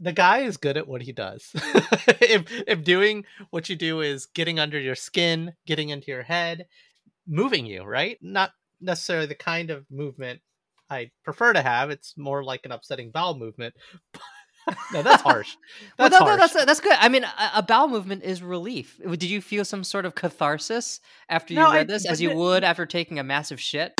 The guy is good at what he does. if if doing what you do is getting under your skin, getting into your head, moving you, right? Not necessarily the kind of movement I prefer to have. It's more like an upsetting bowel movement. no, that's harsh. That's well, no, no, that's that's good. I mean, a, a bowel movement is relief. Did you feel some sort of catharsis after you No, read I- this, as you would after taking a massive shit?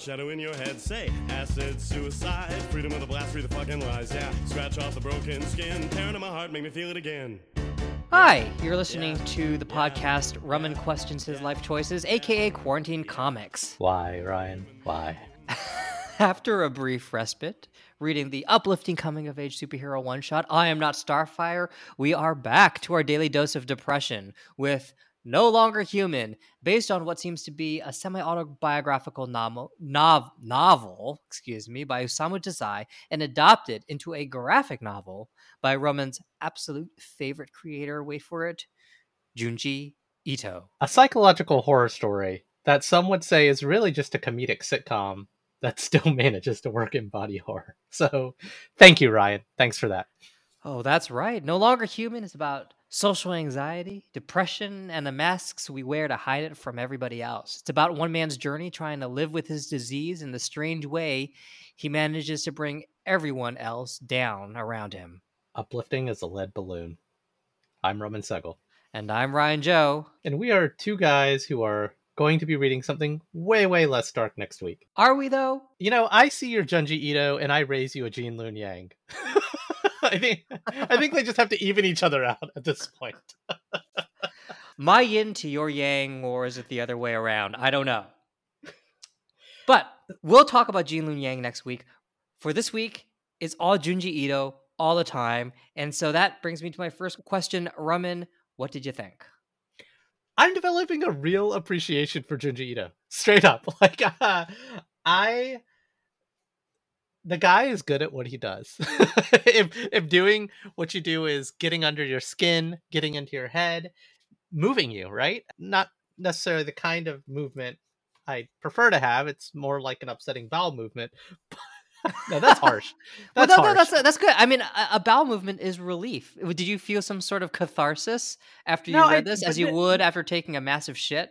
Phantom in a box, shadow in your head. Say, acid, suicide, freedom with a blast, free the fucking lies, yeah. Scratch off the broken skin, tearing in my heart, make me feel it again. Hi, you're listening to the podcast Roman Questions His Life Choices, aka Quarantine Comics. Why, Ryan? Why? After a brief respite, reading the uplifting coming of age superhero one shot, I Am Not Starfire, we are back to our daily dose of depression with No Longer Human, based on what seems to be a semi autobiographical novel, nov- novel excuse me, by Osamu Dazai and adopted into a graphic novel by Roman's absolute favorite creator. Wait for it, Junji Ito. A psychological horror story that some would say is really just a comedic sitcom that still manages to work in body horror. So, thank you, Ryan. Thanks for that. Oh, that's right. No Longer Human is about social anxiety, depression, and the masks we wear to hide it from everybody else. It's about one man's journey trying to live with his disease in the strange way he manages to bring everyone else down around him. Uplifting as a lead balloon. I'm Roman Segel, And I'm Ryan Joe. and we are two guys who are going to be reading something way, way less dark next week. Are we, though? You know, I see your Junji Ito, and I raise you a Gene Luen Yang. I think I think they just have to even each other out at this point. My yin to your yang, or is it the other way around? I don't know. But we'll talk about Gene Luen Yang next week. For this week, it's all Junji Ito all the time. And so that brings me to my first question. Roman, what did you think? I'm developing a real appreciation for Junji Ito. Straight up. Like uh, I the guy is good at what he does. if if doing what you do is getting under your skin, getting into your head, moving you, right? Not necessarily the kind of movement I prefer to have. It's more like an upsetting bowel movement. no, that's harsh. Well, That's no, no, harsh. that's that's good. I mean, a, a bowel movement is relief. Did you feel some sort of catharsis after you No, I- read this, as you the- would after taking a massive shit?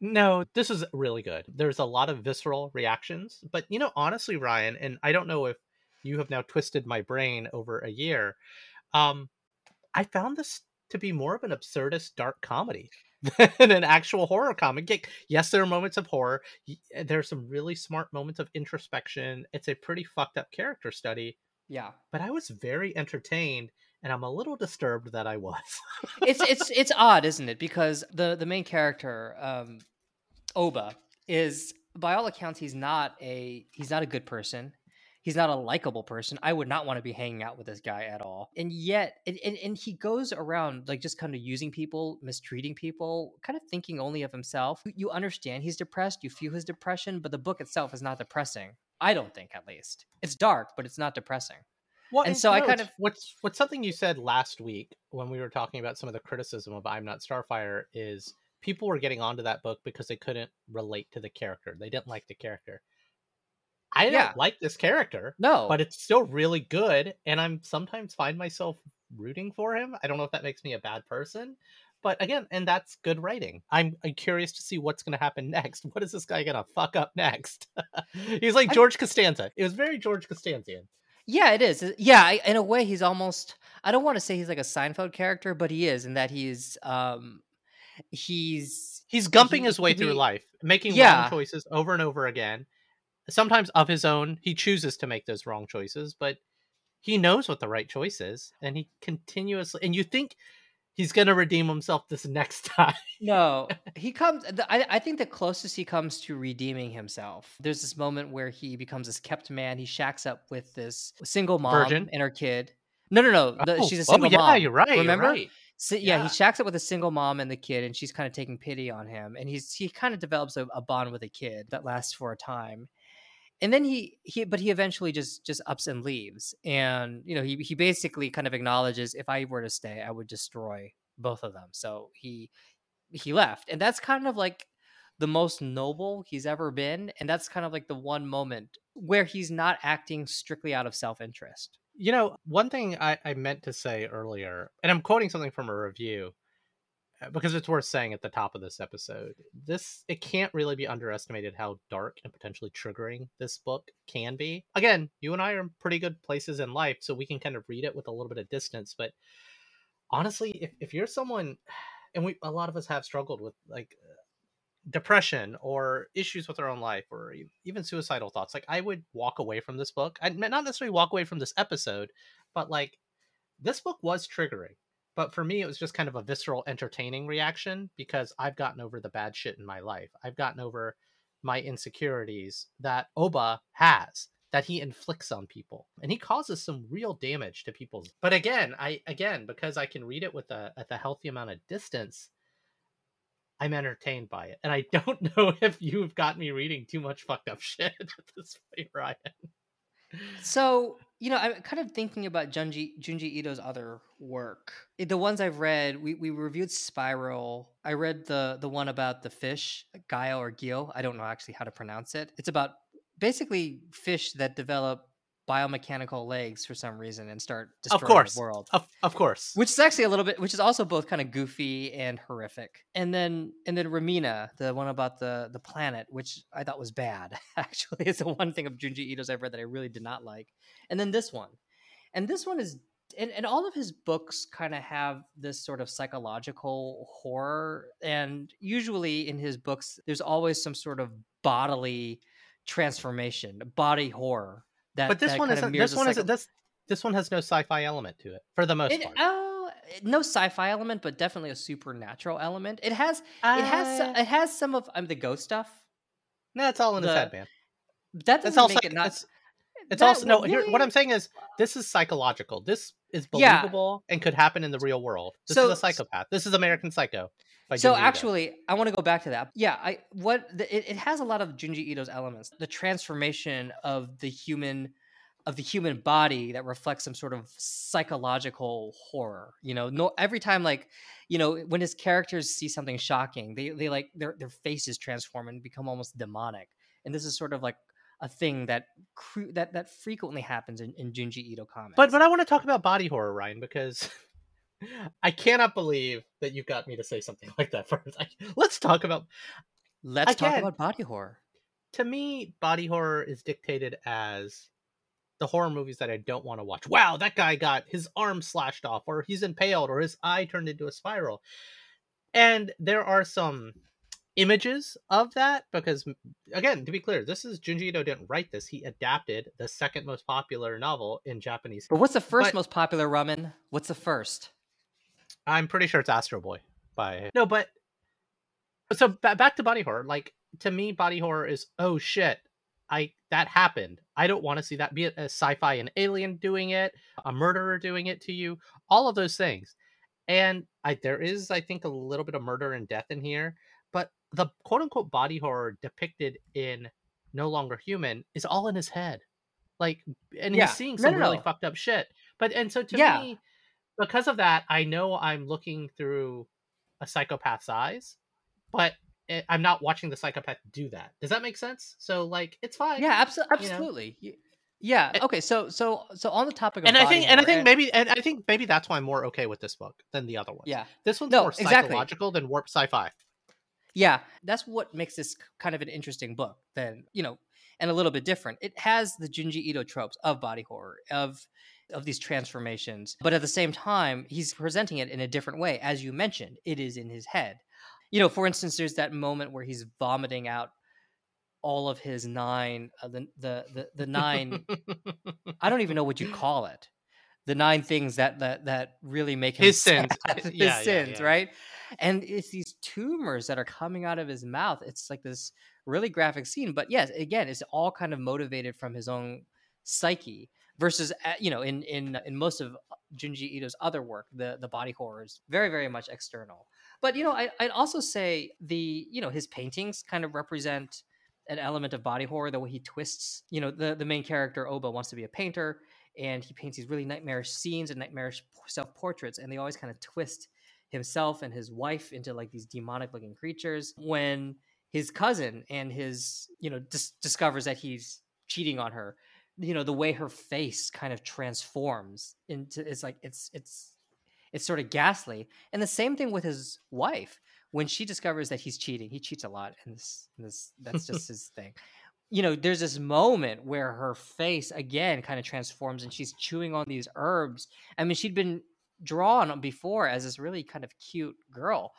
No, this is really good. There's a lot of visceral reactions, but you know, honestly, Ryan, and I don't know if you have now twisted my brain over a year. Um, I found this to be more of an absurdist dark comedy than an actual horror comic. Yes, there are moments of horror. y- There's some really smart moments of introspection. It's a pretty fucked up character study, Yeah. but I was very entertained, and I'm a little disturbed that I was. it's it's it's odd, isn't it? Because the the main character, um, Oba, is by all accounts he's not a he's not a good person. He's not a likable person. I would not want to be hanging out with this guy at all. And yet, and, and, and he goes around like just kind of using people, mistreating people, kind of thinking only of himself. You understand he's depressed, you feel his depression, but the book itself is not depressing. I don't think, at least. It's dark, but it's not depressing. Well, And so I kind of- what's what's something you said last week when we were talking about some of the criticism of I'm Not Starfire is people were getting onto that book because they couldn't relate to the character. They didn't like the character. I Yeah. don't like this character, No, but it's still really good, and I'm sometimes find myself rooting for him. I don't know if that makes me a bad person, but again, and that's good writing. I'm, I'm curious to see what's going to happen next. What is this guy going to fuck up next? He's like I- George Costanza. It was very George Costanzian. Yeah, it is. Yeah, in a way, he's almost. I don't want to say he's like a Seinfeld character, but he is in that he's. um He's He's gumping he- his way through he- life, making Yeah. wrong choices over and over again. Sometimes of his own, he chooses to make those wrong choices, but he knows what the right choice is, and he continuously. And you think he's gonna redeem himself this next time. No, he comes. I, I think the closest he comes to redeeming himself. There's this moment where he becomes this kept man. He shacks up with this single mom Virgin? and her kid. No, no, no. the- Oh, she's a oh, single yeah, mom. you're right. you're Remember? right. So, yeah, Yeah. he shacks up with a single mom and the kid, and she's kind of taking pity on him, and he's he kind of develops a, a bond with a kid that lasts for a time, and then he he but he eventually just just ups and leaves, and you know he he basically kind of acknowledges if I were to stay, I would destroy both of them. So he he left, and that's kind of like the most noble he's ever been, and that's kind of like the one moment where he's not acting strictly out of self interest. You know, one thing I, I meant to say earlier, and I'm quoting something from a review because it's worth saying at the top of this episode. This it can't really be underestimated how dark and potentially triggering this book can be. Again, you and I are in pretty good places in life, so we can kind of read it with a little bit of distance. But honestly, if, if you're someone, and we a lot of us have struggled with like uh, depression or issues with our own life or even suicidal thoughts like i would walk away from this book i not necessarily walk away from this episode but like this book was triggering but for me it was just kind of a visceral entertaining reaction because i've gotten over the bad shit in my life. I've gotten over my insecurities that oba has that he inflicts on people and he causes some real damage to people but again i again because i can read it with a at a healthy amount of distance i'm entertained by it and i don't know if you've got me reading too much fucked up shit at this point ryan. So, you know, I'm kind of thinking about Junji Junji Ito's other work. The ones I've read, we, we reviewed Spiral. I read the the one about the fish, Gaio or Gyo. I don't know actually how to pronounce it. It's about basically fish that develop biomechanical legs for some reason and start of destroying course the world. of, of course Which is actually a little bit which is also both kind of goofy and horrific. And then and then Remina, the one about the the planet, which I thought was bad. Actually, it's the one thing of Junji Ito's I've read that I really did not like. And then this one. And this one is and, and all of his books kind of have this sort of psychological horror. And usually in his books, there's always some sort of bodily transformation, body horror. That, but this that one isn't this one isn't this this one has no sci-fi element to it for the most it, part oh, no sci-fi element, but definitely a supernatural element. It has it has Uh, it has some of um, the ghost stuff. no it's all in his the- head man That That's doesn't all make psych- it not. it's, it's also no would here what i'm saying is this is psychological this is Yeah. believable and could happen in the real world this So- is a psychopath this is american psycho So actually, I want to go back to that. Yeah, I what the, it, it has a lot of Junji Ito's elements. The transformation of the human of the human body that reflects some sort of psychological horror. You know, no every time like you know when his characters see something shocking, they they like their their faces transform and become almost demonic. And this is sort of like a thing that that that frequently happens in, in Junji Ito comics. but but i want to talk about body horror ryan because i cannot believe that you got me to say something like that first I, let's talk about let's talk about body horror. to me, body horror is dictated as the horror movies that I don't want to watch. Wow, that guy got his arm slashed off, or he's impaled, or his eye turned into a spiral. And there are some images of that because, again, to be clear, this is Junji Ito didn't write this. He adapted the second most popular novel in Japanese. But what's the first But- most popular Roman? What's the first? I'm pretty sure it's Astro Boy by no, but so ba- back to body horror. Like to me, body horror is oh shit, I that happened. I don't want to see that. Be it a sci-fi an alien doing it, a murderer doing it to you, all of those things. And I there is I think a little bit of murder and death in here, but the quote unquote body horror depicted in No Longer Human is all in his head. Like and Yeah. he's seeing No, some no, really no. fucked up shit. But and so to Yeah. me, because of that, I know I'm looking through a psychopath's eyes, but it, I'm not watching the psychopath do that. Does that make sense? So like, it's fine. Yeah, abso- you know? absolutely. Yeah. And- Okay. So so so on the topic of And I think, and I think maybe, and I think maybe that's why I'm more okay with this book than the other one. yeah this one's No, more exactly. psychological than warp sci-fi. yeah that's what makes this kind of an interesting book. Then you know, and a little bit different. It has the Junji Ito tropes of body horror of of these transformations, but at the same time, he's presenting it in a different way. As you mentioned, it is in his head. You know, for instance, there's that moment where he's vomiting out all of his nine uh, the, the the the nine I don't even know what you call it. the nine things that that that really make him His sins. His- yeah, yeah, sins, yeah. right? And it's these tumors that are coming out of his mouth. It's like this really graphic scene. But yes, again, it's all kind of motivated from his own psyche versus uh, you know in in in most of Junji Ito's other work, the the body horror is very very much external. But you know, I, I'd also say the you know his paintings kind of represent an element of body horror. The way he twists, you know, the the main character Oba wants to be a painter, and he paints these really nightmarish scenes and nightmarish self portraits, and they always kind of twist himself and his wife into like these demonic looking creatures. When his cousin and his you know dis- discovers that he's cheating on her you know the way her face kind of transforms into it's like it's it's it's sort of ghastly and the same thing with his wife. When she discovers that he's cheating he cheats a lot and this in this that's just his thing. You know there's this moment where her face again kind of transforms and she's chewing on these herbs. I mean she'd been drawn before as this really kind of cute girl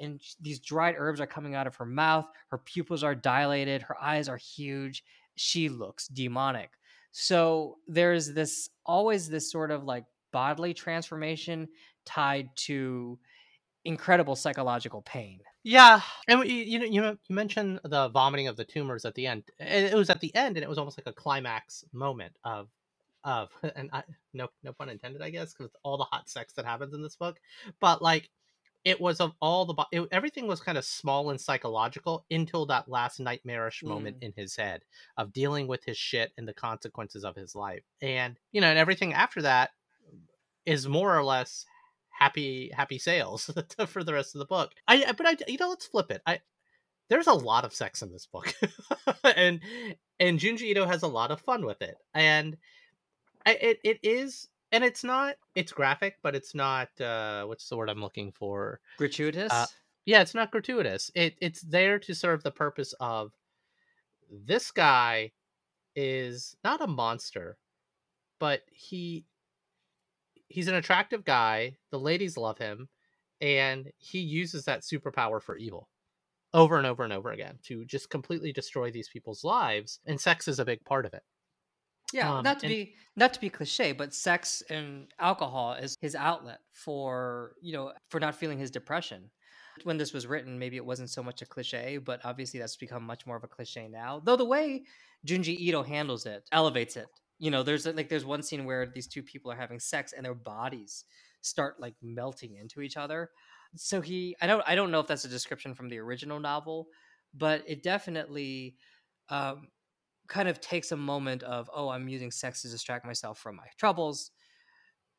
and these dried herbs are coming out of her mouth her pupils are dilated her eyes are huge. She looks demonic so there's this always this sort of like bodily transformation tied to incredible psychological pain. Yeah, and you know you you mentioned the vomiting of the tumors at the end. It was at the end, and it was almost like a climax moment of of and I, no no pun intended, I guess, because all the hot sex that happens in this book. But like, it was of all the it, everything was kind of small and psychological until that last nightmarish moment mm. in his head of dealing with his shit and the consequences of his life, and you know, and everything after that is more or less happy happy sales for the rest of the book. I I- but I you know let's flip it. I there's a lot of sex in this book, and and Junji Ito has a lot of fun with it, and I, it it is and it's not it's graphic, but it's not uh what's the word I'm looking for? Gratuitous? Uh, Yeah, it's not gratuitous. It it's there to serve the purpose of this guy is not a monster, but he he's an attractive guy. The ladies love him, and he uses that superpower for evil over and over and over again to just completely destroy these people's lives. And sex is a big part of it. Yeah, um, not to and- be not to be cliche, but sex and alcohol is his outlet for, you know, for not feeling his depression. When this was written, maybe it wasn't so much a cliche, but obviously that's become much more of a cliche now. Though the way Junji Ito handles it elevates it. You know, there's like there's one scene where these two people are having sex and their bodies start like melting into each other. So he I don't I don't know if that's a description from the original novel, but it definitely um kind of takes a moment of oh i'm using sex to distract myself from my troubles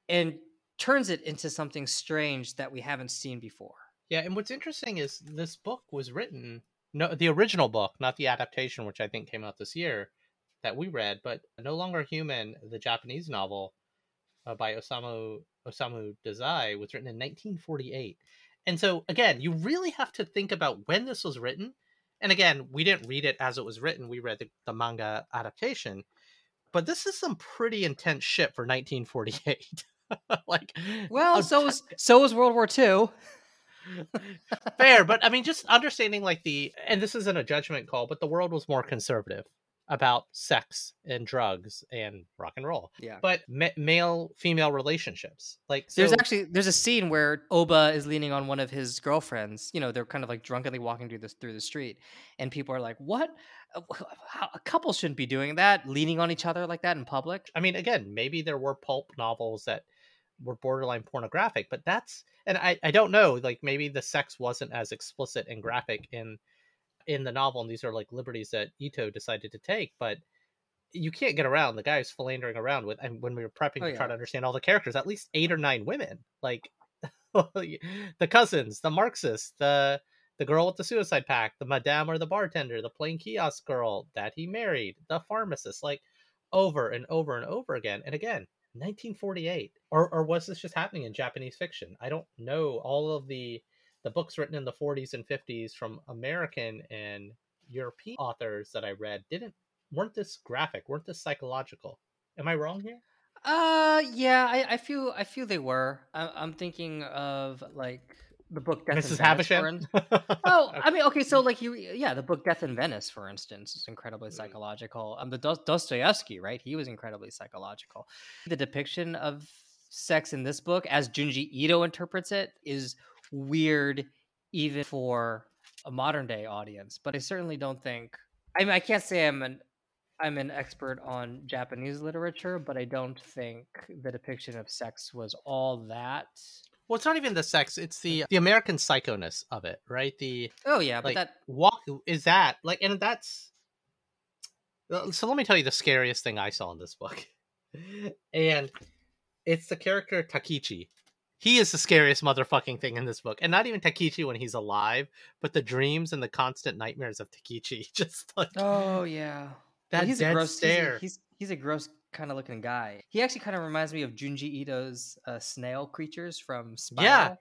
and turns it into something strange that we haven't seen before Yeah, and what's interesting is this book was written no the original book, not the adaptation, which I think came out this year that we read, but No Longer Human, the Japanese novel uh, by Osamu Osamu Dazai was written in 1948. And so again, you really have to think about when this was written. And again, we didn't read it as it was written. We read the, the manga adaptation. But this is some pretty intense shit for 1948. like well a so was so was world war ii fair but i mean just understanding like the and this isn't a judgment call but the world was more conservative about sex and drugs and rock and roll yeah but ma- male female relationships like so, there's actually there's a scene where Oba is leaning on one of his girlfriends. You know, they're kind of like drunkenly walking through this through the street, and people are like, "What? Uh, a couple shouldn't be doing that, leaning on each other like that in public." i mean again maybe there were pulp novels that were borderline pornographic but that's and i i don't know like maybe the sex wasn't as explicit and graphic in in the novel and these are like liberties that ito decided to take but you can't get around the guy's philandering around with and when we were prepping Oh, to try to understand all the characters at least eight or nine women like the cousins the marxists the the girl with the suicide pact the madame or the bartender the plain kiosk girl that he married the pharmacist like over and over and over again and again 1948 or or was this just happening in japanese fiction? I don't know all of the the books written in the 40s and 50s from american and european authors that i read didn't weren't this graphic weren't this psychological am i wrong here Uh, yeah, I, I feel I feel they were. I, I'm thinking of like the book Death mrs in Venice, for havisham Oh, I mean, okay, so like you, yeah, the book Death in Venice, for instance, is incredibly Mm. psychological. Um, the Dos- Dostoevsky, right? He was incredibly psychological. The depiction of sex in this book, as Junji Ito interprets it, is weird even for a modern day audience. But I certainly don't think. I mean, I can't say I'm an I'm an expert on Japanese literature, but I don't think the depiction of sex was all that. Well, it's not even the sex; it's the the American psychoness of it, right? The Oh yeah, but like that walk is that like, and that's. uh, So let me tell you the scariest thing I saw in this book, and it's the character Takichi. He is the scariest motherfucking thing in this book, and not even Takichi when he's alive, but the dreams and the constant nightmares of Takichi. Just like Oh yeah, that he's dead a gross. he's stare. He's, he's a gross kind of looking guy. He actually kind of reminds me of Junji Ito's uh, snail creatures from Spiral. Yeah.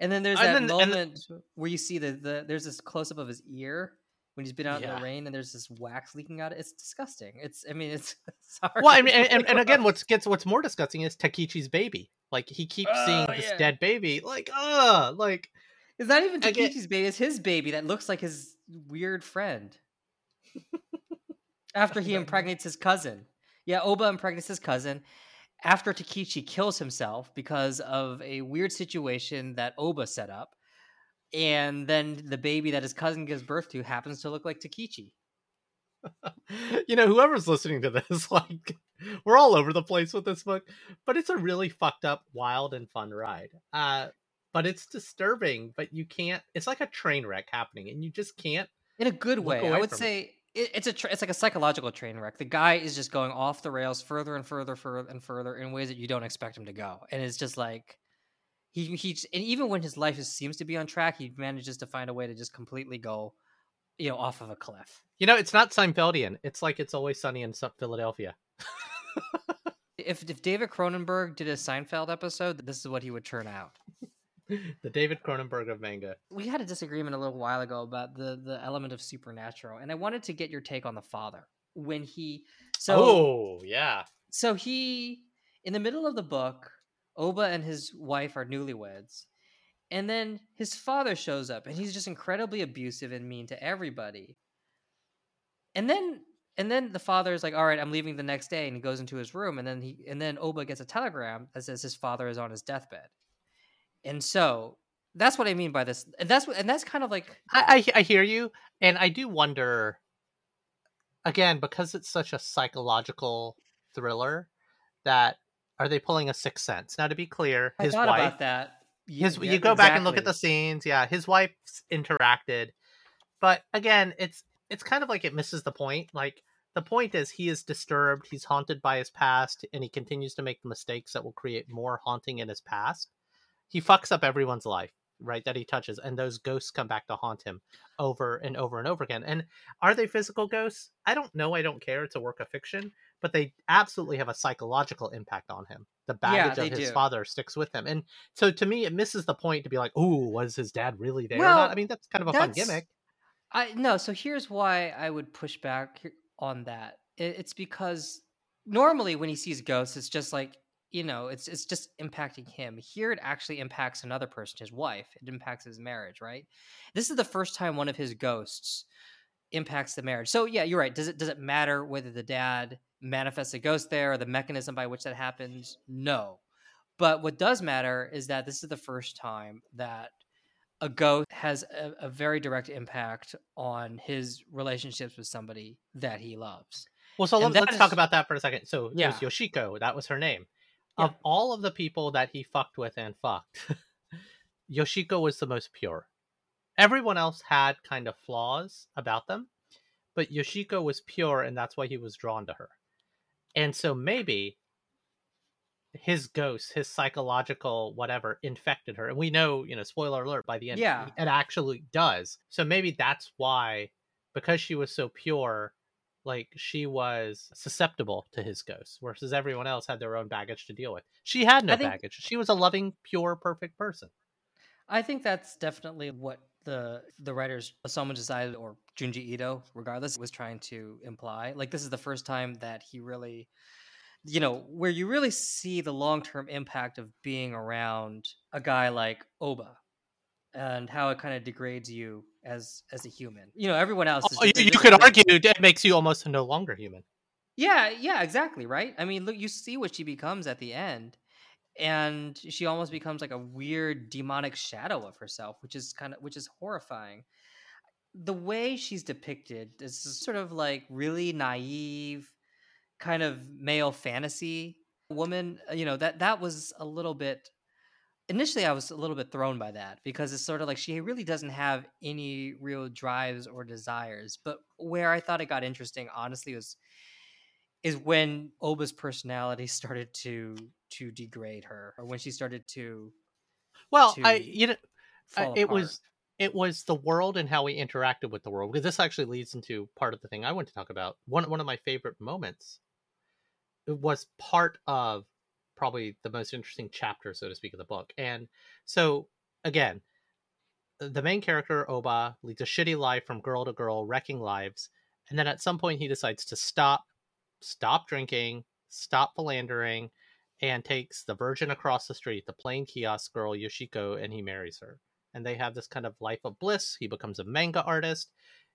And then there's that then- and the- moment where you see the, the there's this close up of his ear when he's been out in the rain and there's this wax leaking out. It's disgusting. It's I mean it's sorry. Well, I mean, and, and, and again, what's gets what's more disgusting is Takichi's baby. Like he keeps seeing Oh, this yeah. dead baby. Like, ugh, like it's not even Takichi's baby. It's his baby that looks like his weird friend. After he impregnates his cousin. Yeah, Oba impregnates his cousin after Takichi kills himself because of a weird situation that Oba set up. And then the baby that his cousin gives birth to happens to look like Takichi. you know, whoever's listening to this, like, we're all over the place with this book, but it's a really fucked up, wild, and fun ride. Uh, but it's disturbing. But you can't. It's like a train wreck happening, and you just can't. In a good way. I would say it, it's a it's like a psychological train wreck. The guy is just going off the rails further and further, further and further in ways that you don't expect him to go. And it's just like he he and even when his life is, seems to be on track, he manages to find a way to just completely go, you know, off of a cliff. You know, it's not Seinfeldian. It's like it's always sunny in Philadelphia. If if David Cronenberg did a Seinfeld episode, this is what he would turn out. the David Cronenberg of manga. We had a disagreement a little while ago about the the element of supernatural, and I wanted to get your take on the father when he so oh yeah, so he in the middle of the book oba and his wife are newlyweds and then his father shows up and he's just incredibly abusive and mean to everybody and then and then the father is like all right i'm leaving the next day and he goes into his room and then he and then oba gets a telegram that says his father is on his deathbed and so that's what i mean by this and that's and that's kind of like I, I I hear you, and I do wonder. Again, because it's such a psychological thriller, that are they pulling a sixth sense? Now, to be clear, i his wife, about that Ye- his yeah, you go back and look at the scenes. Yeah, his wife's interacted, but again, it's it's kind of like it misses the point. Like the point is, he is disturbed. He's haunted by his past, and he continues to make the mistakes that will create more haunting in his past. He fucks up everyone's life, right? That he touches, and those ghosts come back to haunt him over and over and over again. And are they physical ghosts? I don't know. I don't care. It's a work of fiction, but they absolutely have a psychological impact on him. The baggage they of his do. father sticks with him, and so to me, it misses the point to be like, "Oh, was his dad really there?" Well? I mean, that's kind of a fun gimmick. I no. So here's why I would push back on that. It's because normally when he sees ghosts, it's just like you know, it's it's just impacting him. Here, it actually impacts another person, his wife. It impacts his marriage, right? This is the first time one of his ghosts impacts the marriage. So yeah, you're right. Does it does it matter whether the dad manifests a ghost there or the mechanism by which that happens? No. But what does matter is that this is the first time that a ghost has a, a very direct impact on his relationships with somebody that he loves. Well, so And let, us talk about that for a second. So it Yeah. was Yoshiko. That was her name. Yeah. Of all of the people that he fucked with and fucked, Yoshiko was the most pure. Everyone else had kind of flaws about them, but Yoshiko was pure, and that's why he was drawn to her. And so maybe his ghost, his psychological whatever, infected her. And we know, you know, spoiler alert, by the end, Yeah. it actually does. So maybe that's why, because she was so pure, like she was susceptible to his ghost, versus everyone else had their own baggage to deal with. She had no think- baggage. She was a loving, pure, perfect person. I think that's definitely what the the writers Osamu decided or Junji Ito, regardless, was trying to imply. Like this is the first time that he really you know, where you really see the long term impact of being around a guy like Oba and how it kind of degrades you as as a human. You know, everyone else is Oh, you, just- you could argue it makes you almost no longer human. Yeah, yeah, exactly, right? I mean, look, you see what she becomes at the end, and she almost becomes like a weird demonic shadow of herself, which is kind of which is horrifying. The way she's depicted is sort of like really naive, kind of male fantasy woman. uh, You know that that was a little bit. Initially, I was a little bit thrown by that because it's sort of like she really doesn't have any real drives or desires. But where I thought it got interesting, honestly, was is when Oba's personality started to to degrade her, or when she started to Well, I you know I- it apart. was it was the world and how we interacted with the world because this actually leads into part of the thing I want to talk about. One one of my favorite moments it was part of probably the most interesting chapter, so to speak, of the book. And so again, uh, the main character Oba leads a shitty life from girl to girl, wrecking lives, and then at some point he decides to stop, stop drinking, stop philandering, and takes the virgin across the street, the plain kiosk girl Yoshiko, and he marries her. And they have this kind of life of bliss. He becomes a manga artist.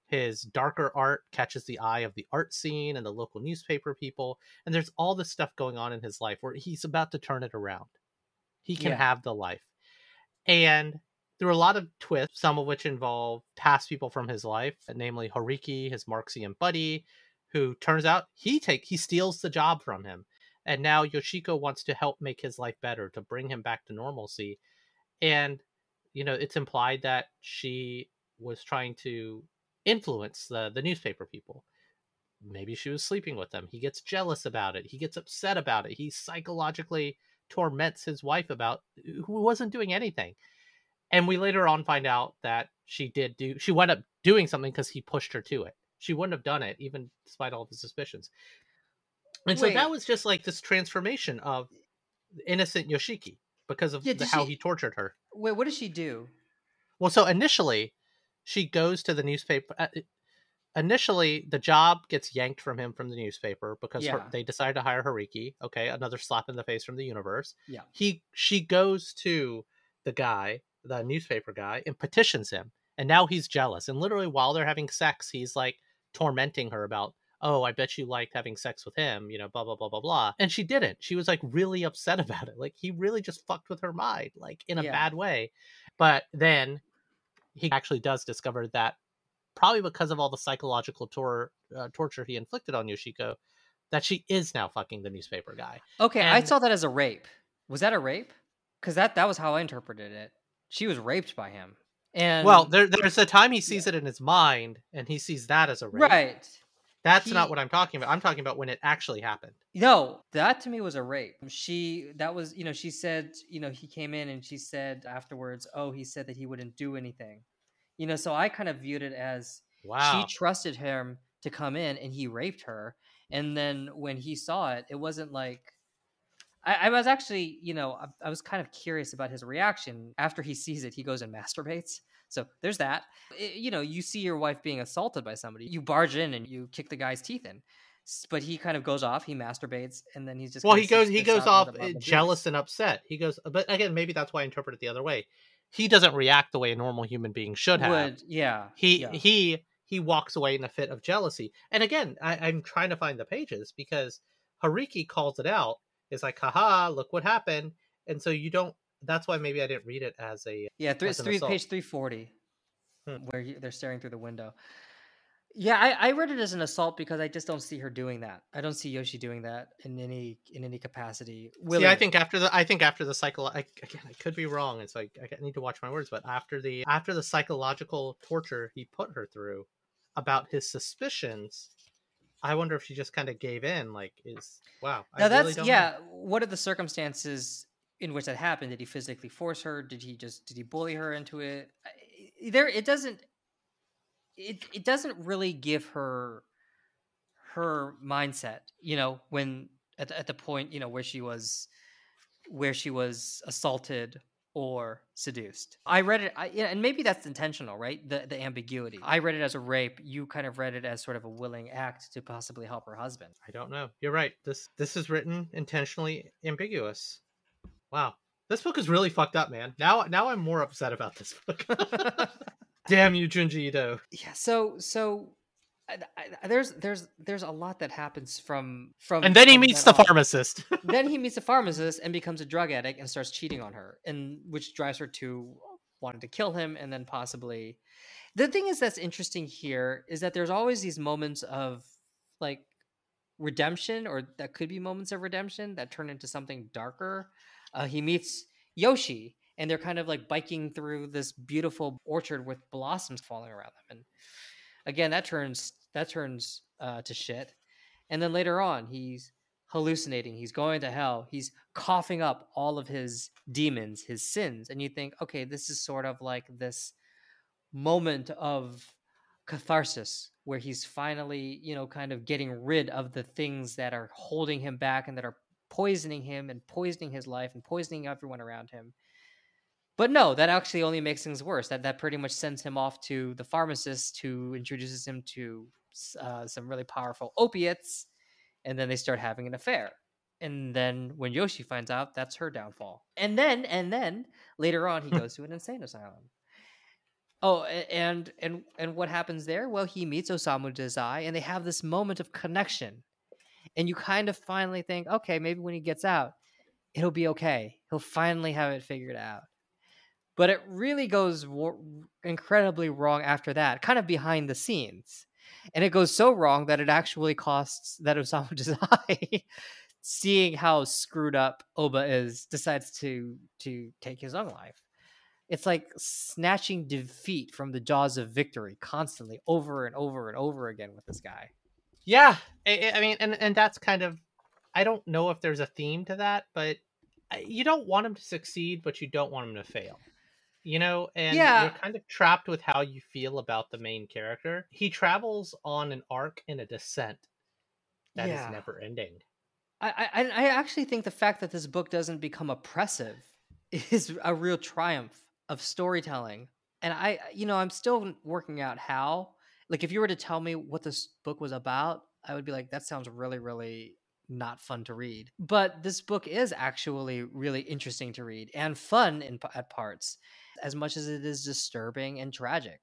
His darker art catches the eye of the art scene and the local newspaper people. And there's all this stuff going on in his life where he's about to turn it around. He can Yeah. have the life. And there were a lot of twists, some of which involve past people from his life, namely Horiki, his Marxian buddy, who turns out he take he steals the job from him. And now Yoshiko wants to help make his life better, to bring him back to normalcy. And, you know, it's implied that she was trying to influence the, the newspaper people. Maybe she was sleeping with them. He gets jealous about it. He gets upset about it. He psychologically torments his wife about who wasn't doing anything. And we later on find out that she did do she went up doing something because he pushed her to it. She wouldn't have done it, even despite all of his suspicions. And so that was just like this transformation of innocent Yoshiki because of Yeah, the, how she- he tortured her. Wait, what does she do? Well, so initially, she goes to the newspaper. uh, Initially, the job gets yanked from him from the newspaper because her, they decide to hire Hariki. Okay, another slap in the face from the universe. Yeah. He she goes to the guy, the newspaper guy, and petitions him. And now he's jealous. And literally, while they're having sex, he's like tormenting her about, "Oh, I bet you liked having sex with him," you know, blah blah blah blah blah. And she didn't. She was like really upset about it. Like he really just fucked with her mind, like in a Yeah. bad way. But then he actually does discover that probably because of all the psychological tor- uh, torture he inflicted on Yoshiko that she is now fucking the newspaper guy. Okay, I saw that as a rape. Was that a rape? Because that that was how I interpreted it. She was raped by him. And well, there, there's a time he sees it in his mind and he sees that as a rape. right. That's He- not what I'm talking about. I'm talking about when it actually happened. No, that to me was a rape. She that was, you know, she said, you know, he came in and she said afterwards, "Oh, he said that he wouldn't do anything." You know, so I kind of viewed it as Wow. she trusted him to come in and he raped her. And then when he saw it, it wasn't like I, I was actually, you know, I, I was kind of curious about his reaction. After he sees it, he goes and masturbates. So there's that. I- you know, you see your wife being assaulted by somebody, you barge in and you kick the guy's teeth in. But he kind of goes off, he masturbates, and then he's just well, he goes he goes off with a bottle uh, jealous and upset. He goes but again, maybe that's why I interpret it the other way. He doesn't react the way a normal human being should have. Would yeah. he yeah. he he walks away in a fit of jealousy and again I, i'm trying to find the pages because hariki calls it out it's like haha look what happened and so you don't that's why maybe i didn't read it as a Yeah, three, as it's three, assault. page 340, Hmm. where he, they're staring through the window. Yeah, I, I read it as an assault because I just don't see her doing that. I don't see Yoshi doing that in any in any capacity. See, I think after the I think after the cycle I, again I could be wrong. It's like I need to watch my words, but after the after the psychological torture he put her through about his suspicions, I wonder if she just kind of gave in. Like, is wow. I now really that's know. yeah. What are the circumstances in which that happened? Did he physically force her? Did he just did he bully her into it? There, it doesn't. It it doesn't really give her her mindset. You know, when at the, at the point you know where she was where she was assaulted or seduced. I read it, I, yeah, and maybe that's intentional, right? The the ambiguity. I read it as a rape. You kind of read it as sort of a willing act to possibly help her husband. I don't know. You're right. This this is written intentionally ambiguous. Wow. This book is really fucked up, man. Now now I'm more upset about this book. Damn you, Junji Ito. yeah so so I, I, there's there's there's a lot that happens from from and then he meets the on. pharmacist. then he meets the pharmacist and becomes a drug addict and starts cheating on her and which drives her to wanting to kill him and then possibly the thing is that's interesting here is that there's always these moments of like redemption or that could be moments of redemption that turn into something darker uh, he meets yoshi and they're kind of like biking through this beautiful orchard with blossoms falling around them and again that turns that turns uh, to shit. And then later on he's hallucinating he's going to hell he's coughing up all of his demons his sins and you think okay this is sort of like this moment of catharsis where he's finally you know kind of getting rid of the things that are holding him back and that are poisoning him and poisoning his life and poisoning everyone around him but no that actually only makes things worse. That that pretty much sends him off to the pharmacist who introduces him to uh, some really powerful opiates and then they start having an affair. And then when yoshi finds out that's her downfall. And then and then later on he goes to an insane asylum. Oh and and and what happens there? Well he meets osamu dazai and they have this moment of connection. And you kind of finally think okay maybe when he gets out it'll be okay. He'll finally have it figured out but it really goes wo- incredibly wrong after that kind of behind the scenes and it goes so wrong that it actually costs that Osamu Dazai, seeing how screwed up Oba is, decides to to take his own life. It's like snatching defeat from the jaws of victory constantly, over and over and over again with this guy. yeah, I, I mean, and and that's kind of. I don't know if there's a theme to that, but you don't want him to succeed, but you don't want him to fail. You know, and Yeah. you're kind of trapped with how you feel about the main character. He travels on an arc in a descent that is Yeah. never ending. I, I I actually think the fact that this book doesn't become oppressive is a real triumph of storytelling. And I, you know, I'm still working out how. Like, if you were to tell me what this book was about, I would be like, that sounds really, really not fun to read. But this book is actually really interesting to read and fun in at parts, as much as it is disturbing and tragic.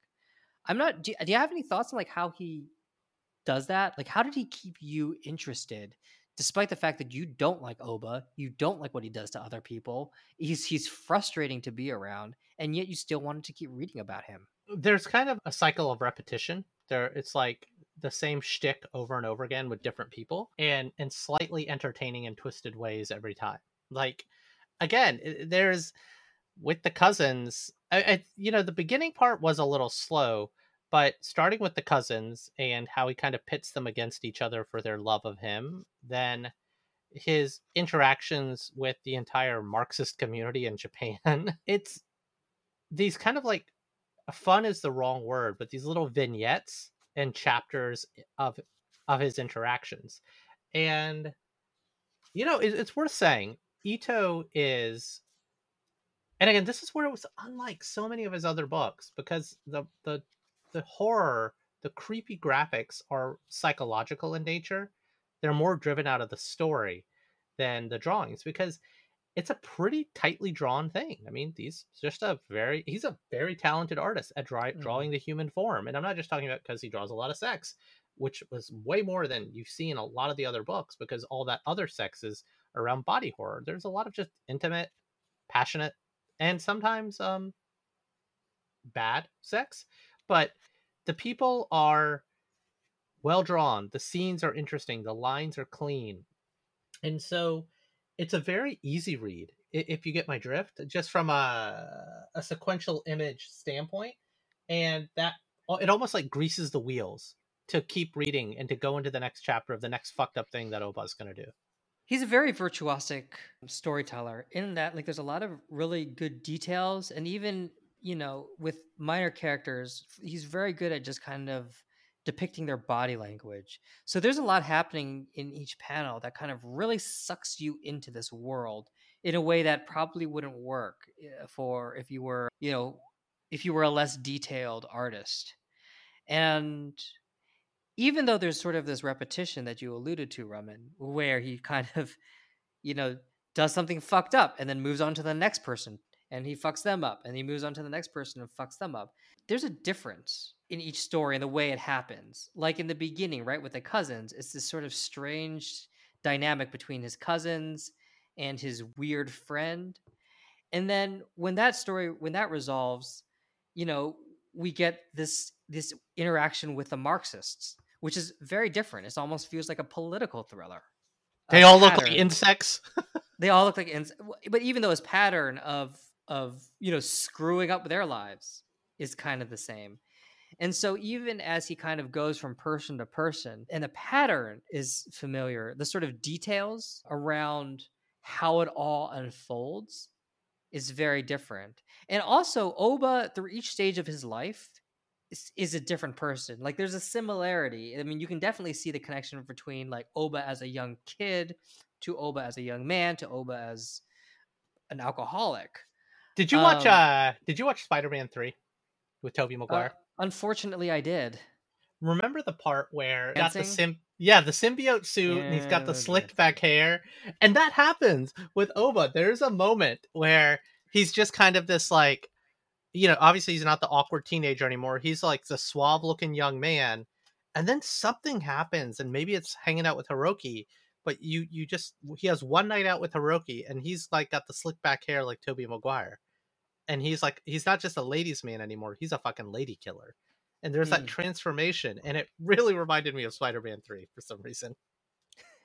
I'm not. Do, do you have any thoughts on like how he does that? Like, how did he keep you interested? despite the fact that you don't like Oba, you don't like what he does to other people. He's he's frustrating to be around, and yet you still wanted to keep reading about him. there's kind of a cycle of repetition. There, it's like the same shtick over and over again with different people, and in slightly entertaining and twisted ways every time. Like, again, there's with the cousins. I, I, you know, the beginning part was a little slow, but starting with the cousins and how he kind of pits them against each other for their love of him, then his interactions with the entire Marxist community in Japan. It's these kind of like fun is the wrong word, but these little vignettes and chapters of of his interactions. And you know, it, it's worth saying Ito is and again, this is where it was unlike so many of his other books because the the the horror, the creepy graphics are psychological in nature. They're more driven out of the story than the drawings because it's a pretty tightly drawn thing. I mean, he's just a very he's a very talented artist at dry, Mhm. drawing the human form, and I'm not just talking about because he draws a lot of sex, which was way more than you see in a lot of the other books because all that other sex is around body horror. There's a lot of just intimate, passionate, and sometimes um bad sex, but the people are well drawn. The scenes are interesting. The lines are clean, and so it's a very easy read if you get my drift just from a, a sequential image standpoint and that it almost like greases the wheels to keep reading and to go into the next chapter of the next fucked up thing that oba's going to do. He's a very virtuosic storyteller in that like there's a lot of really good details and even, you know, with minor characters, he's very good at just kind of depicting their body language. So there's a lot happening in each panel that kind of really sucks you into this world in a way that probably wouldn't work eh, for if you were, you know, if you were a less detailed artist. And even though there's sort of this repetition that you alluded to, Roman, where he kind of, you know, does something fucked up and then moves on to the next person and he fucks them up and he moves on to the next person and fucks them up. There's a difference in each story and the way it happens. Like in the beginning, right, with the cousins, it's this sort of strange dynamic between his cousins and his weird friend. And then when that story when that resolves, you know, we get this this interaction with the Marxists, which is very different. It almost feels like a political thriller. They all look like insects. They all look like ins- but even though his pattern of of you know screwing up their lives is kind of the same. And so even as he kind of goes from person to person and the pattern is familiar, the sort of details around how it all unfolds is very different. And also Oba through each stage of his life is, is a different person. Like there's a similarity. I mean, you can definitely see the connection between like Oba as a young kid to Oba as a young man to Oba as an alcoholic. Did you watch Um, uh did you watch Spider-Man 3 with Tobey Uh, Maguire? unfortunately, I did. Remember the part where he got the sim yeah, the symbiote suit and he's got the the slicked back hair. And that happens with Oba. There's a moment where he's just kind of this like you know, obviously he's not the awkward teenager anymore. He's like the suave looking young man. And then something happens and maybe it's hanging out with Horiki, but you you just he has one night out with Horiki and he's like got the slick back hair like Tobey Maguire. And he's like he's not just a ladies man anymore. He's a fucking lady killer. And there's that Hmm. transformation and it really reminded me of Spider-Man 3 for some reason.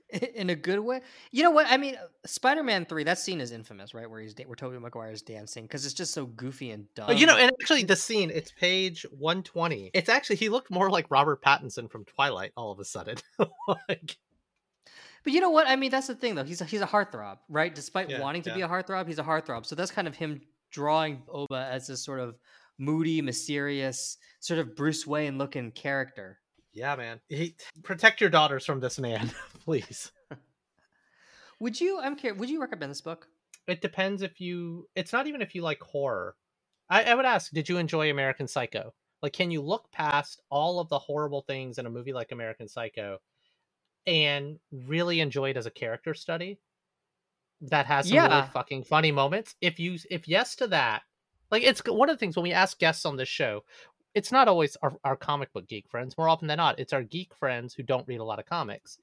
in a good way. You know what? I mean, Spider-Man Three. That scene is infamous, right? Where he's where Maguire is dancing because it's just so goofy and dumb. But you know, and actually the scene, it's page 120. It's actually he looked more like Robert Pattinson from Twilight all of a sudden. like but you know what? I mean, that's the thing though. He's a, he's a heartthrob, right? Despite Yeah, wanting to be a heartthrob, he's a heartthrob. So that's kind of him drawing Oba as this sort of moody, mysterious, sort of Bruce Wayne looking character. Yeah, man. He, protect your daughters from this man, please. Would you? I'm curious. Would you recommend this book? It depends if you. It's not even if you like horror. I, I would ask, did you enjoy American Psycho? Like, can you look past all of the horrible things in a movie like American Psycho and really enjoy it as a character study that has some really Yeah. fucking funny moments? If you, if yes to that, like it's one of the things when we ask guests on this show, it's not always our, our comic book geek friends. More often than not, it's our geek friends who don't read a lot of comics.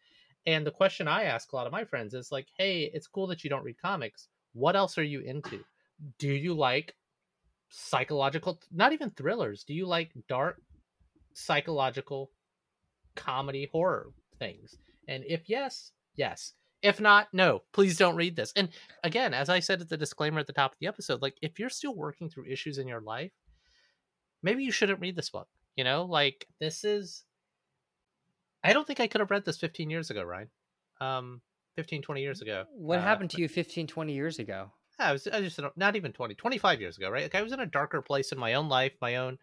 And the question I ask a lot of my friends is like, "Hey, it's cool that you don't read comics. What else are you into? Do you like psychological not even thrillers? Do you like dark psychological comedy horror things?" And if yes, yes. If not, no. Please don't read this. And again, as I said at the disclaimer at the top of the episode, like if you're still working through issues in your life, maybe you shouldn't read this book. You know, like this is I don't think I could have read this 15 years ago, Ryan. Um 15 20 years ago. What Uh, happened to you 15, 20 years ago? I was I just not even 20, 25 years ago, right? Like I was in a darker place in my own life, my own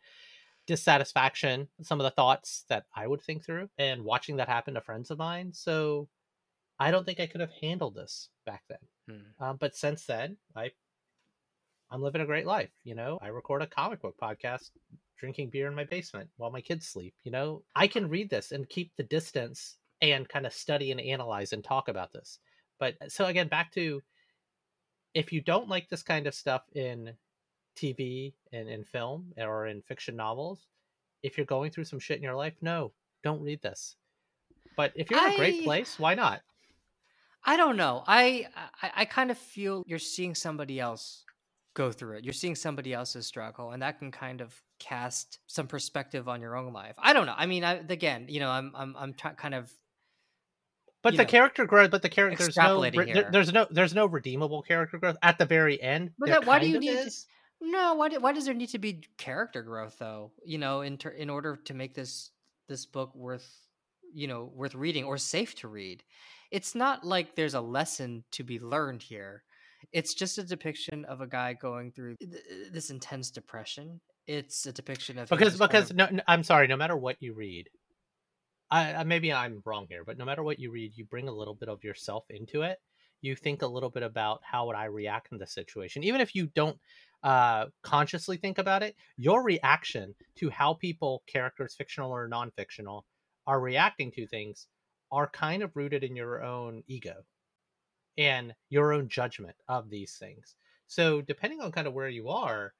dissatisfaction, some of the thoughts that I would think through and watching that happen to friends of mine. So I don't think I could have handled this back then. Hmm. Um, but since then, I I'm living a great life. You know, I record a comic book podcast, drinking beer in my basement while my kids sleep. You know, I can read this and keep the distance and kind of study and analyze and talk about this. But so again, back to if you don't like this kind of stuff in TV and in film or in fiction novels, if you're going through some shit in your life, no, don't read this. But if you're in a great place, why not? I don't know. I, I I kind of feel you're seeing somebody else go through it. You're seeing somebody else's struggle, and that can kind of cast some perspective on your own life. I don't know. I mean, I, again, you know, I'm I'm I'm try- kind of But the know, character growth, but the character there's no, there- there's no there's no redeemable character growth at the very end. But that- why do you need to- no. Why do, why does there need to be character growth though? You know, in ter- in order to make this this book worth you know worth reading or safe to read. It's not like there's a lesson to be learned here. It's just a depiction of a guy going through th- this intense depression. It's a depiction of because kind because of- no, no, I'm sorry. No matter what you read, I, I maybe I'm wrong here, but no matter what you read, you bring a little bit of yourself into it. You think a little bit about how would I react in this situation, even if you don't uh, consciously think about it. Your reaction to how people, characters, fictional or non-fictional, are reacting to things are kind of rooted in your own ego and your own judgment of these things. So depending on kind of where you are,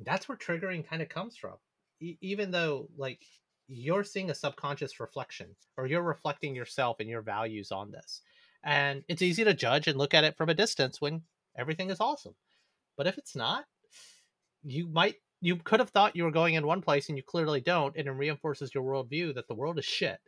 that's where triggering kind of comes from e- even though like you're seeing a subconscious reflection or you're reflecting yourself and your values on this and it's easy to judge and look at it from a distance when everything is awesome but if it's not you might you could have thought you were going in one place and you clearly don't and it reinforces your worldview that the world is shit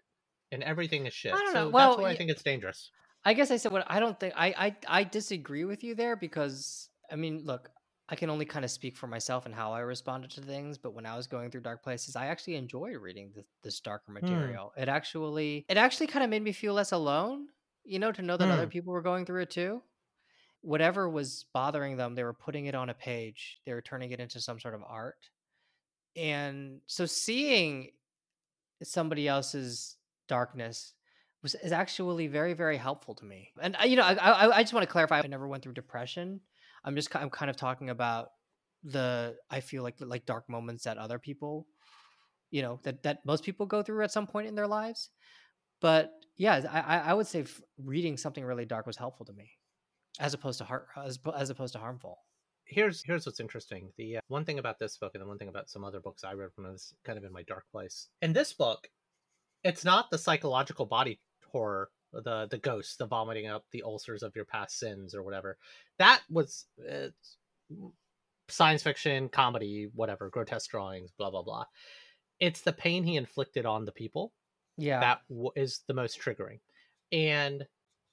and everything is shit I don't so know. Well, that's why I think it's dangerous I guess I said what I don't think I, I I disagree with you there because I mean, look, I can only kind of speak for myself and how I responded to things, but when I was going through dark places, I actually enjoyed reading this, this darker material. It actually it actually kind of made me feel less alone, you know, to know that other Hmm. people were going through it too. Whatever was bothering them, they were putting it on a page. They were turning it into some sort of art. And so seeing somebody else's darkness was is actually very very helpful to me and I, you know I, I i just want to clarify i never went through depression i'm just i'm kind of talking about the i feel like like dark moments that other people you know that that most people go through at some point in their lives but yeah i I would say reading something really dark was helpful to me as opposed to heart as, as opposed to harmful here's here's what's interesting. The uh, one thing about this book, and the one thing about some other books I read when I was kind of in my dark place. In this book, it's not the psychological body horror, the the ghosts, the vomiting up the ulcers of your past sins or whatever. That was uh, science fiction, comedy, whatever, grotesque drawings, blah blah blah. It's the pain he inflicted on the people yeah that w- is the most triggering. And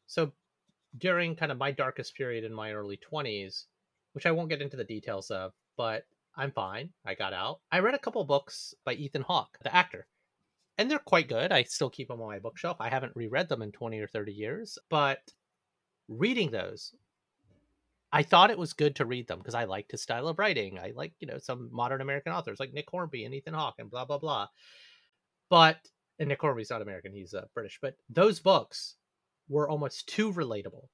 so during kind of my darkest period in my early 20s, which I won't get into the details of, but I'm fine. I got out. I read a couple books by Ethan Hawke, the actor. And they're quite good. I still keep them on my bookshelf. I haven't reread them in 20 or 30 years, but reading those I thought it was good to read them because I liked his style of writing. I like, you know, some modern American authors like Nick Hornby and Ethan Hawke and blah blah blah. But and Nick Hornby's not American; he's uh, British. But those books were almost too relatable.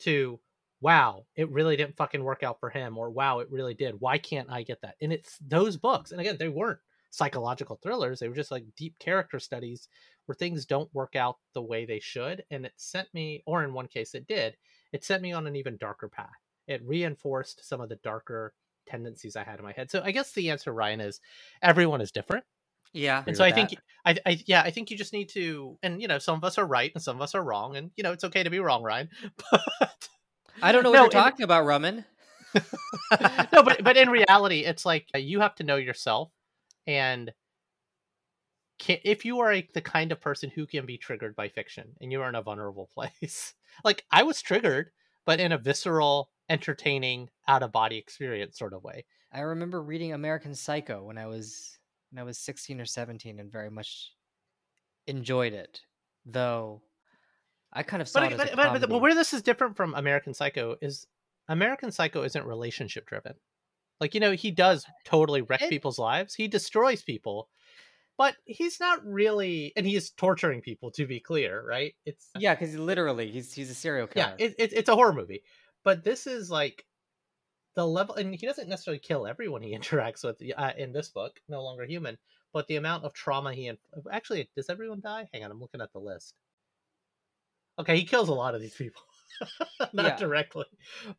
To wow, it really didn't fucking work out for him, or wow, it really did. Why can't I get that? And it's those books, and again, they weren't psychological thrillers; they were just like deep character studies where things don't work out the way they should. And it sent me, or in one case, it did. It sent me on an even darker path. It reinforced some of the darker tendencies I had in my head. So I guess the answer, Ryan, is everyone is different yeah. And so I think I, I yeah I think you just need to and you know some of us are right and some of us are wrong and you know it's okay to be wrong Ryan but i don't know what No, you're it- talking about Roman. no but but in reality it's like uh, you have to know yourself and can, if you are a, the kind of person who can be triggered by fiction and you are in a vulnerable place like I was triggered but in a visceral entertaining out of body experience sort of way. I remember reading American Psycho when I was when I was 16 or 17 and very much enjoyed it. Though I kind of saw but, it as but, a but, but where this is different from American Psycho is American Psycho isn't relationship driven. Like you know, he does totally wreck It- people's lives. He destroys people, but he's not really, and he is torturing people. To be clear, right? It's yeah, because literally he's he's a serial killer. yeah, it, it, it's a horror movie, but this is like the level, and he doesn't necessarily kill everyone he interacts with uh, in this book. No longer human, but the amount of trauma he inf- actually does everyone die? Hang on, I'm looking at the list. Okay, he kills a lot of these people, not Yeah. directly,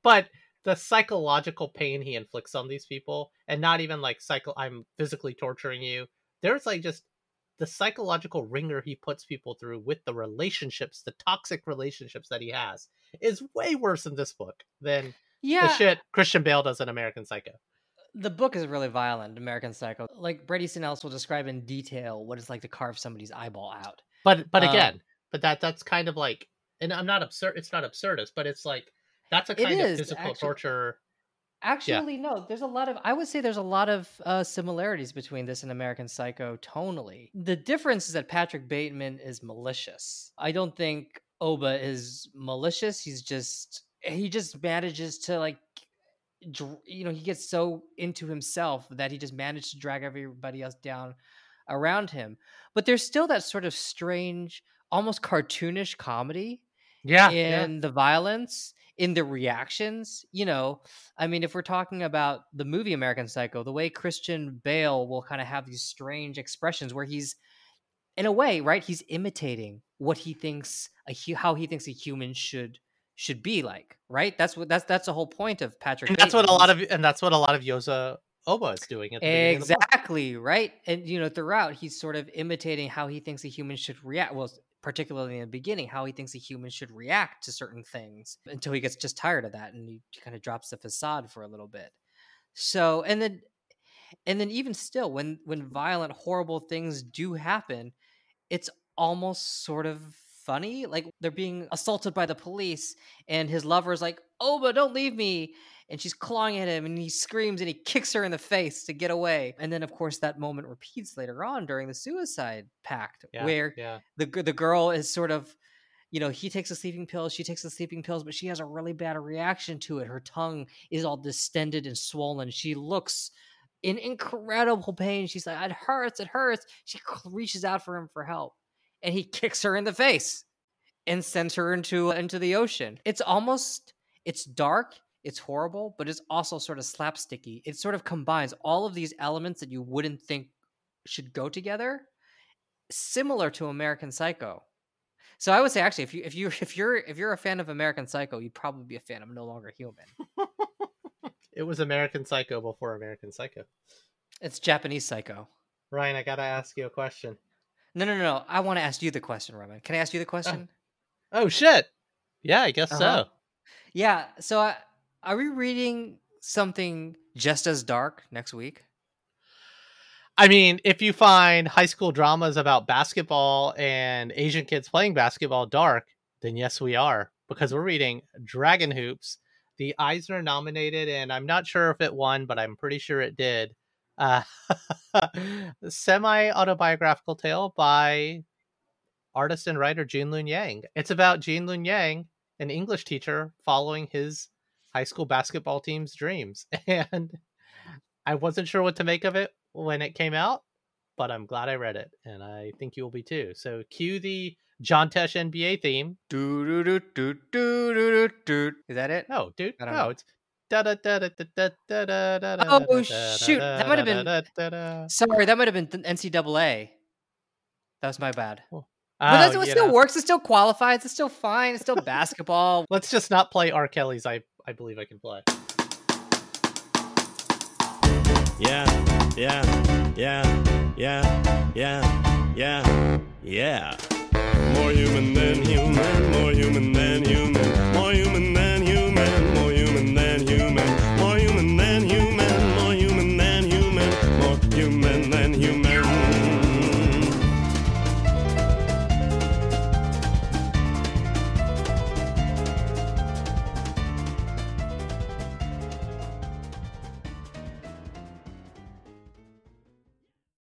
but the psychological pain he inflicts on these people, and not even like psycho. I'm physically torturing you. There's like just the psychological wringer he puts people through with the relationships, the toxic relationships that he has, is way worse in this book than yeah. the shit Christian Bale does in American Psycho. The book is really violent, American Psycho. Like Brady Sinells will describe in detail what it's like to carve somebody's eyeball out. But but Um, again, but that that's kind of like, and I'm not absurd. It's not absurdist, but it's like that's a kind of physical actually. torture. Actually, no. There's a lot of. I would say there's a lot of uh, similarities between this and American Psycho tonally. The difference is that Patrick Bateman is malicious. I don't think Oba is malicious. He's just he just manages to like, dr- you know, he gets so into himself that he just managed to drag everybody else down around him. But there's still that sort of strange, almost cartoonish comedy Yeah, in the violence, in the reactions. You know, I mean, if we're talking about the movie American Psycho, the way Christian Bale will kind of have these strange expressions where he's, in a way, right, he's imitating what he thinks a hu- how he thinks a human should should be like, right? That's what that's that's the whole point of Patrick. and that's what a lot of and that's what a lot of Yozo Oba is doing at the beginning of the. Exactly, right? And you know, throughout he's sort of imitating how he thinks a human should react. Well, particularly in the beginning, how he thinks a human should react to certain things until he gets just tired of that and he kind of drops the facade for a little bit. So, and then and then even still when when violent horrible things do happen, it's almost sort of funny. Like they're being assaulted by the police and his lover is like, "Oh, but don't leave me." and she's clawing at him and he screams and he kicks her in the face to get away and then of course that moment repeats later on during the suicide pact Yeah, where yeah. the the girl is sort of you know he takes the sleeping pills she takes the sleeping pills but she has a really bad reaction to it her tongue is all distended and swollen she looks in incredible pain she's like it hurts it hurts she reaches out for him for help and he kicks her in the face and sends her into into the ocean. It's almost it's dark it's horrible but it's also sort of slapsticky. It sort of combines all of these elements that you wouldn't think should go together similar to american psycho. So i would say actually if you if you if you're if you're a fan of american psycho you'd probably be a fan. Of no longer human. It was American Psycho before American Psycho. it's japanese psycho. Ryan, I gotta ask you a question. No no no, no. i want to ask you the question roman can i ask you the question Oh shit! Yeah, I guess Uh-huh. so. yeah so I, are we reading something just as dark next week I mean, if you find high school dramas about basketball and Asian kids playing basketball dark, then yes, we are because we're reading Dragon Hoops, the Eisner nominated, and I'm not sure if it won, but I'm pretty sure it did. Uh, Semi autobiographical tale by artist and writer Gene Luen Yang. It's about Gene Luen Yang, an English teacher, following his high school basketball team's dreams. And I wasn't sure what to make of it when it came out, but I'm glad I read it, and I think you will be too. So cue the John Tesh NBA theme. do do do do do do do is that it No, dude, I don't no, know. it's Oh shoot! That might have been. Sorry, that might have been NCAA. That was my bad. Oh, but it still know. works. It still qualifies. It's still fine. It's still basketball. Let's just not play R. Kelly's. I I believe I can play. Yeah, yeah, yeah, yeah, yeah, yeah, yeah. More human than human. More human than human. More human